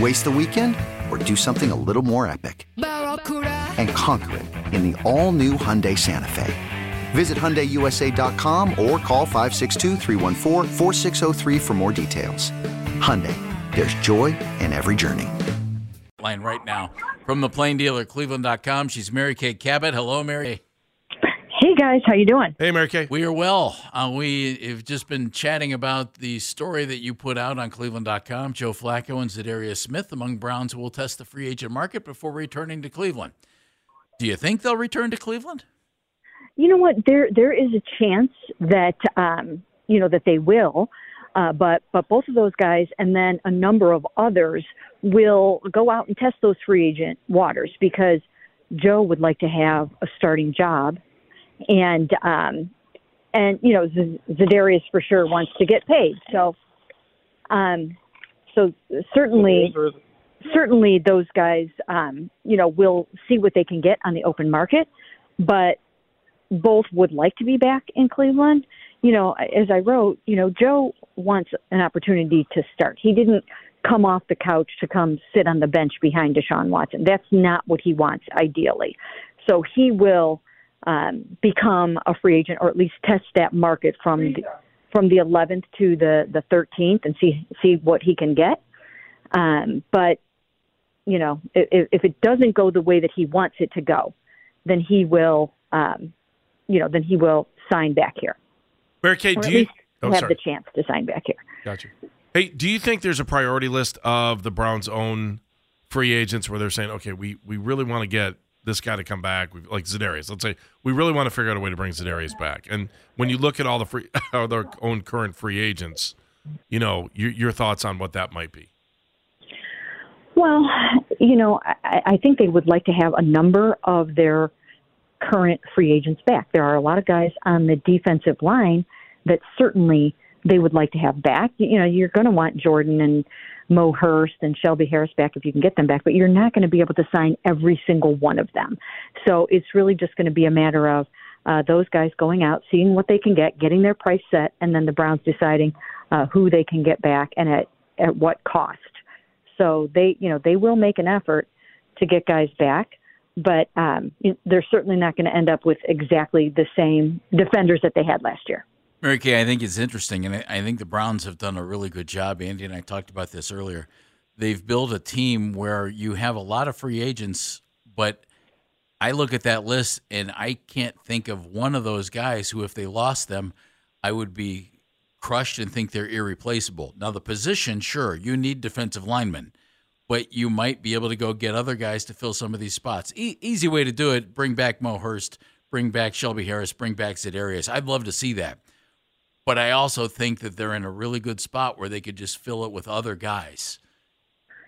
Waste the weekend or do something a little more epic? And conquer it in the all new Hyundai Santa Fe. Visit HyundaiUSA.com or call 562 for more details. Hyundai, there's joy in every journey. Line right now from the Plain Dealer, Cleveland.com. She's Mary Kay Cabot. Hello, Mary. Hey guys, how you doing? Hey, Mary Kay. We are well. Uh, we have just been chatting about the story that you put out on Cleveland.com. Joe Flacco and Za'Darius Smith among Browns who will test the free agent market before returning to Cleveland. Do you think they'll return to Cleveland? You know what? There there is a chance that um, you know that they will, uh, but but both of those guys and then a number of others will go out and test those free agent waters because Joe would like to have a starting job and um, and you know Z- Za'Darius for sure wants to get paid. So, um, so certainly, certainly those guys, um, you know, will see what they can get on the open market, but both would like to be back in Cleveland. You know, as I wrote, you know, Joe wants an opportunity to start. He didn't come off the couch to come sit on the bench behind Deshaun Watson. That's not what he wants, ideally. So he will um, become a free agent or at least test that market from the, from the 11th to the the 13th and see see what he can get. Um, but you know, if, if it doesn't go the way that he wants it to go, then he will, um, you know, then he will sign back here. Mary Kay, do you oh, have sorry. the chance to sign back here. Gotcha. Hey, do you think there's a priority list of the Browns' own free agents where they're saying, okay, we, we really want to get this guy to come back, we, like Za'Darius. Let's say we really want to figure out a way to bring Za'Darius back. And when you look at all the free, their own current free agents, you know, your, your thoughts on what that might be. Well, you know, I, I think they would like to have a number of their current free agents back. There are a lot of guys on the defensive line that certainly they would like to have back. You know, you're going to want Jordan and Mo Hurst and Shelby Harris back if you can get them back, but you're not going to be able to sign every single one of them. So it's really just going to be a matter of uh, those guys going out, seeing what they can get, getting their price set, and then the Browns deciding uh, who they can get back and at at what cost. So they, you know, they will make an effort to get guys back, but um, they're certainly not going to end up with exactly the same defenders that they had last year. Mary Kay, I think it's interesting, and I, think the Browns have done a really good job. Andy and I talked about this earlier. They've built a team where you have a lot of free agents, but I look at that list and I can't think of one of those guys who, if they lost them, I would be crushed and think they're irreplaceable. Now, the position, sure, you need defensive linemen, but you might be able to go get other guys to fill some of these spots. E- easy way to do it: bring back Mo Hurst, bring back Shelby Harris, bring back Za'Darius. I'd love to see that, but I also think that they're in a really good spot where they could just fill it with other guys.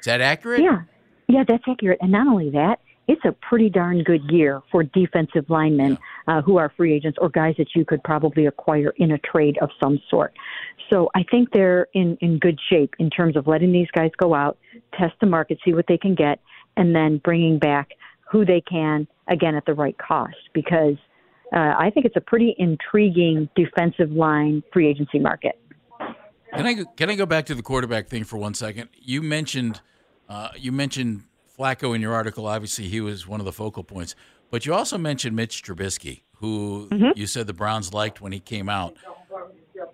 Is that accurate? Yeah, yeah, that's accurate. And not only that, it's a pretty darn good year for defensive linemen uh, who are free agents or guys that you could probably acquire in a trade of some sort. So I think they're in, in good shape in terms of letting these guys go out, test the market, see what they can get, and then bringing back who they can again at the right cost because uh, I think it's a pretty intriguing defensive line free agency market. Can I can I go back to the quarterback thing for one second? You mentioned uh, you mentioned Flacco in your article. Obviously, he was one of the focal points, but you also mentioned Mitch Trubisky, who mm-hmm. you said the Browns liked when he came out.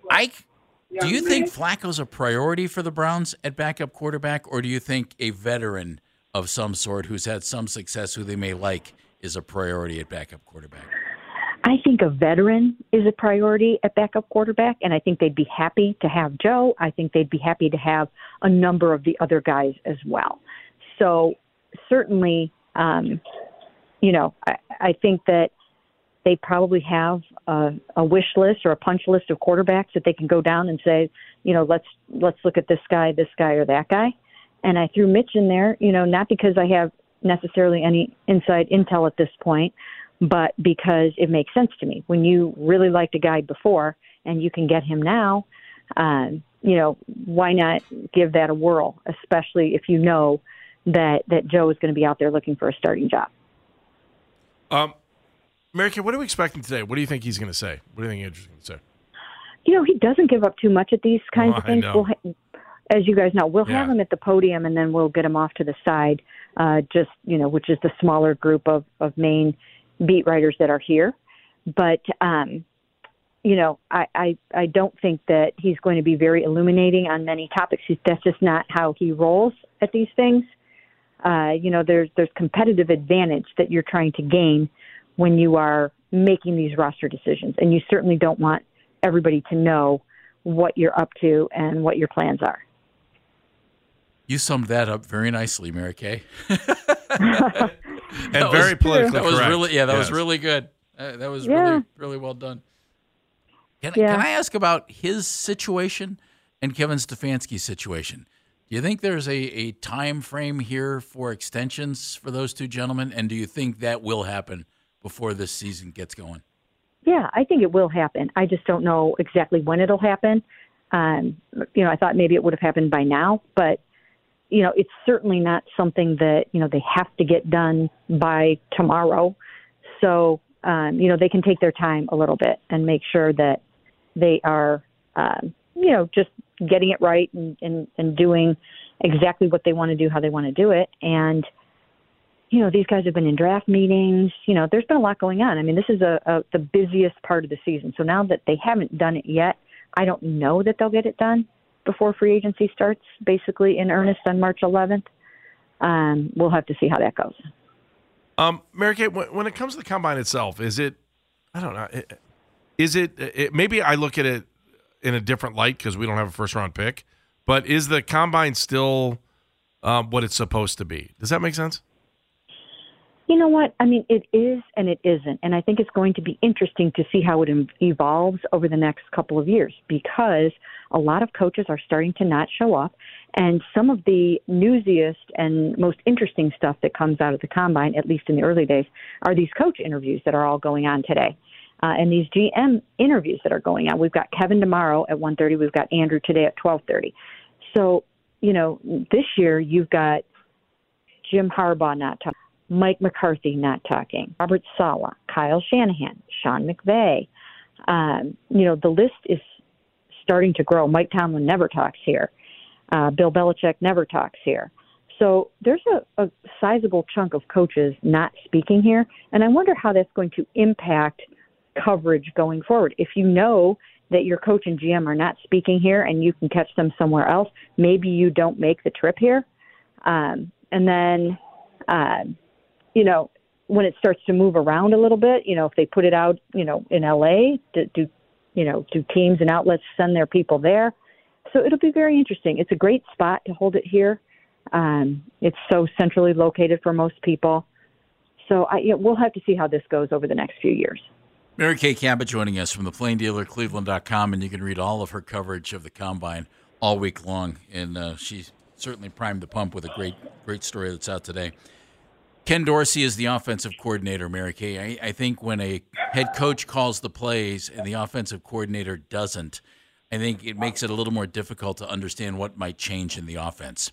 I do you think Flacco's a priority for the Browns at backup quarterback, or do you think a veteran of some sort who's had some success, who they may like, is a priority at backup quarterback? I think a veteran is a priority at backup quarterback, and I think they'd be happy to have Joe. I think they'd be happy to have a number of the other guys as well. So certainly, um, you know, I, I think that they probably have a, a wish list or a punch list of quarterbacks that they can go down and say, you know, let's let's look at this guy, this guy, or that guy. And I threw Mitch in there, you know, not because I have necessarily any inside intel at this point, but because it makes sense to me. When you really liked a guy before and you can get him now, um, you know, why not give that a whirl, especially if you know that that Joe is going to be out there looking for a starting job. Um, Mary Kay, what are we expecting today? What do you think he's going to say? What do you think Andrew's going to say? You know, he doesn't give up too much at these kinds oh, of things. We'll ha- as you guys know, we'll yeah. have him at the podium and then we'll get him off to the side, uh, just, you know, which is the smaller group of, of main beat writers that are here. But, um, you know, I, I, I don't think that he's going to be very illuminating on many topics. He's, that's just not how he rolls at these things. Uh, you know, there's, there's competitive advantage that you're trying to gain when you are making these roster decisions. And you certainly don't want everybody to know what you're up to and what your plans are. You summed that up very nicely, Mary Kay. and very politically That was correct. really, yeah, that yes. was really good. Uh, that was yeah. really, really well done. Can, yeah. can I ask about his situation and Kevin Stefanski's situation? Do you think there's a, a time frame here for extensions for those two gentlemen? And do you think that will happen before this season gets going? Yeah, I think it will happen. I just don't know exactly when it'll happen. Um, you know, I thought maybe it would have happened by now, but you know, it's certainly not something that you know they have to get done by tomorrow. So um, you know, they can take their time a little bit and make sure that they are, um, you know, just getting it right and, and, and doing exactly what they want to do, how they want to do it, and you know, these guys have been in draft meetings. You know, there's been a lot going on. I mean, this is a, a the busiest part of the season. So now that they haven't done it yet, I don't know that they'll get it done before free agency starts, basically in earnest on March 11th. Um, we'll have to see how that goes. Um, Mary Kay, when it comes to the combine itself, is it? I don't know. Is it, it maybe I look at it in a different light because we don't have a first round pick, but is the combine still um, what it's supposed to be? Does that make sense? You know what? I mean, it is and it isn't. And I think it's going to be interesting to see how it evolves over the next couple of years because a lot of coaches are starting to not show up. And some of the newsiest and most interesting stuff that comes out of the combine, at least in the early days, are these coach interviews that are all going on today. Uh, and these GM interviews that are going on. We've got Kevin tomorrow at 1:30. We've got Andrew today at 12:30. So, you know, this year you've got Jim Harbaugh not talking. Mike McCarthy not talking, Robert Saleh, Kyle Shanahan, Sean McVay. Um, you know, the list is starting to grow. Mike Tomlin never talks here. Uh, Bill Belichick never talks here. So there's a, a sizable chunk of coaches not speaking here, and I wonder how that's going to impact coverage going forward. If you know that your coach and GM are not speaking here and you can catch them somewhere else, maybe you don't make the trip here. Um, and then uh, you know, when it starts to move around a little bit, you know, if they put it out, you know, in LA, do, do you know, do teams and outlets send their people there? So it'll be very interesting. It's a great spot to hold it here. Um, it's so centrally located for most people. So I, you know, we'll have to see how this goes over the next few years. Mary Kay Cabot joining us from the Plain Dealer Cleveland.com, and you can read all of her coverage of the combine all week long. And uh, she certainly primed the pump with a great, great story that's out today. Ken Dorsey is the offensive coordinator, Mary Kay. I, I, think when a head coach calls the plays and the offensive coordinator doesn't, I think it makes it a little more difficult to understand what might change in the offense.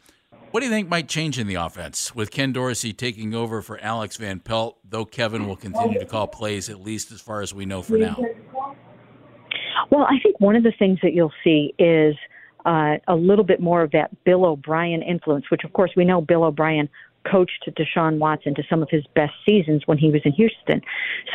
What do you think might change in the offense with Ken Dorsey taking over for Alex Van Pelt, though Kevin will continue to call plays, at least as far as we know for now? Well, I think one of the things that you'll see is uh, a little bit more of that Bill O'Brien influence, which of course we know Bill O'Brien coached Deshaun Watson to some of his best seasons when he was in Houston.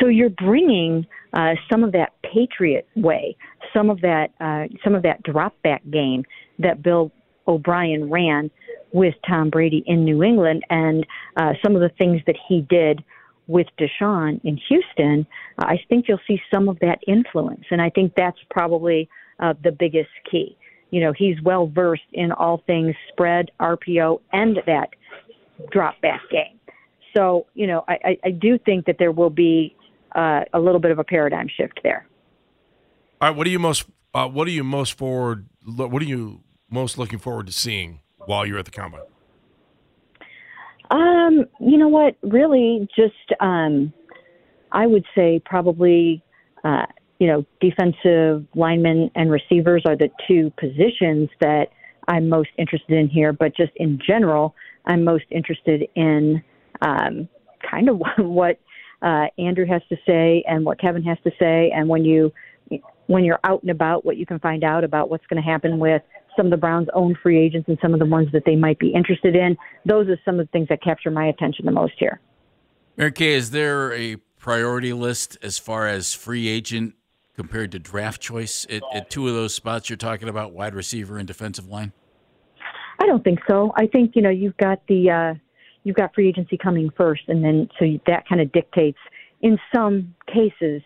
So you're bringing uh, some of that Patriot way, some of that uh, some of that drop back game that Bill O'Brien ran with Tom Brady in New England, and uh, some of the things that he did with Deshaun in Houston. Uh, I think you'll see some of that influence, and I think that's probably uh, the biggest key. You know, he's well versed in all things spread, RPO, and that drop back game. So, you know, I, I do think that there will be uh, a little bit of a paradigm shift there. All right, what are you most uh, what are you most forward what are you most looking forward to seeing while you're at the combine? Um, you know what? Really, just um, I would say probably uh, you know defensive linemen and receivers are the two positions that I'm most interested in here. But just in general, I'm most interested in um, kind of what uh, Andrew has to say and what Kevin has to say, and when you when you're out and about, what you can find out about what's going to happen with some of the Browns' own free agents and some of the ones that they might be interested in. Those are some of the things that capture my attention the most here. Mary Kay, is there a priority list as far as free agent compared to draft choice at, at two of those spots you're talking about, wide receiver and defensive line? I don't think so. I think you know you've got the uh, you've got free agency coming first, and then so that kind of dictates in some cases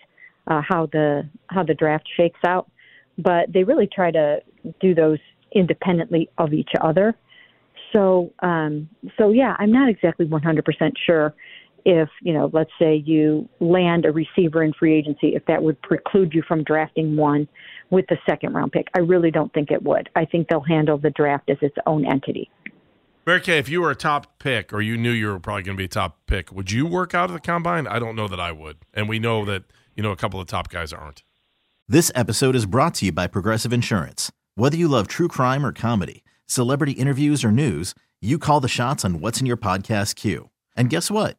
uh, how the how the draft shakes out. But they really try to do those independently of each other. So um, so yeah, I'm not exactly 100% sure if, you know, let's say you land a receiver in free agency, if that would preclude you from drafting one with the second round pick. I really don't think it would. I think they'll handle the draft as its own entity. Mary Kay, if you were a top pick or you knew you were probably going to be a top pick, would you work out of the combine? I don't know that I would. And we know that, you know, a couple of top guys aren't. This episode is brought to you by Progressive Insurance. Whether you love true crime or comedy, celebrity interviews or news, you call the shots on what's in your podcast queue. And guess what?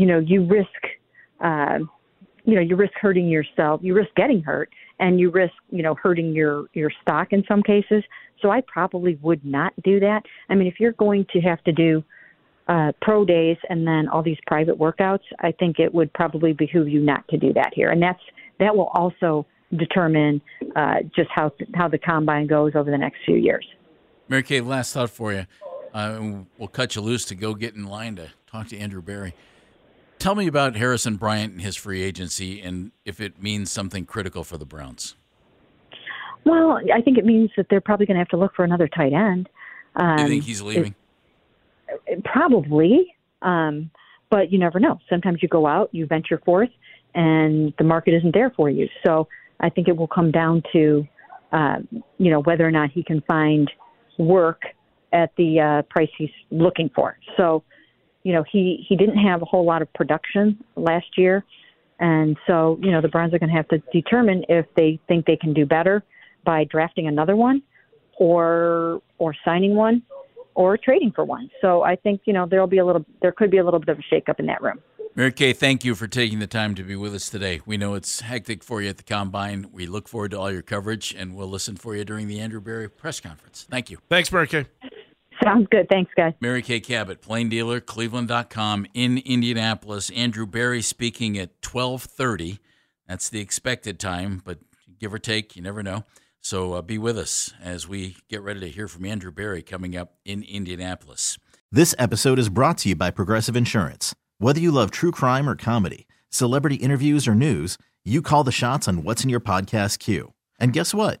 you know, you risk uh, you know, you risk hurting yourself, you risk getting hurt, and you risk, you know, hurting your your stock in some cases. So I probably would not do that. I mean, if you're going to have to do uh, pro days and then all these private workouts, I think it would probably behoove you not to do that here, and that's that will also determine uh, just how how the combine goes over the next few years. Mary Kay, last thought for you. Uh, we'll cut you loose to go get in line to talk to Andrew Berry. Tell me about Harrison Bryant and his free agency, and if it means something critical for the Browns. Well, I think it means that they're probably going to have to look for another tight end. Um, you think he's leaving? It, it, probably, um, but you never know. Sometimes you go out, you venture forth, and the market isn't there for you. So I think it will come down to, uh, you know, whether or not he can find work at the uh, price he's looking for. So you know, he he didn't have a whole lot of production last year, and so you know the Browns are going to have to determine if they think they can do better by drafting another one, or or signing one, or trading for one. So I think you know there'll be a little, there could be a little bit of a shakeup in that room. Mary Kay, thank you for taking the time to be with us today. We know it's hectic for you at the combine. We look forward to all your coverage, and we'll listen for you during the Andrew Berry press conference. Thank you. Thanks, Mary Kay. Sounds good. Thanks, guys. Mary Kay Cabot, plain dealer, Cleveland.com in Indianapolis. Andrew Berry speaking at 1230. That's the expected time, but give or take, you never know. So uh, be with us as we get ready to hear from Andrew Berry coming up in Indianapolis. This episode is brought to you by Progressive Insurance. Whether you love true crime or comedy, celebrity interviews or news, you call the shots on what's in your podcast queue. And guess what?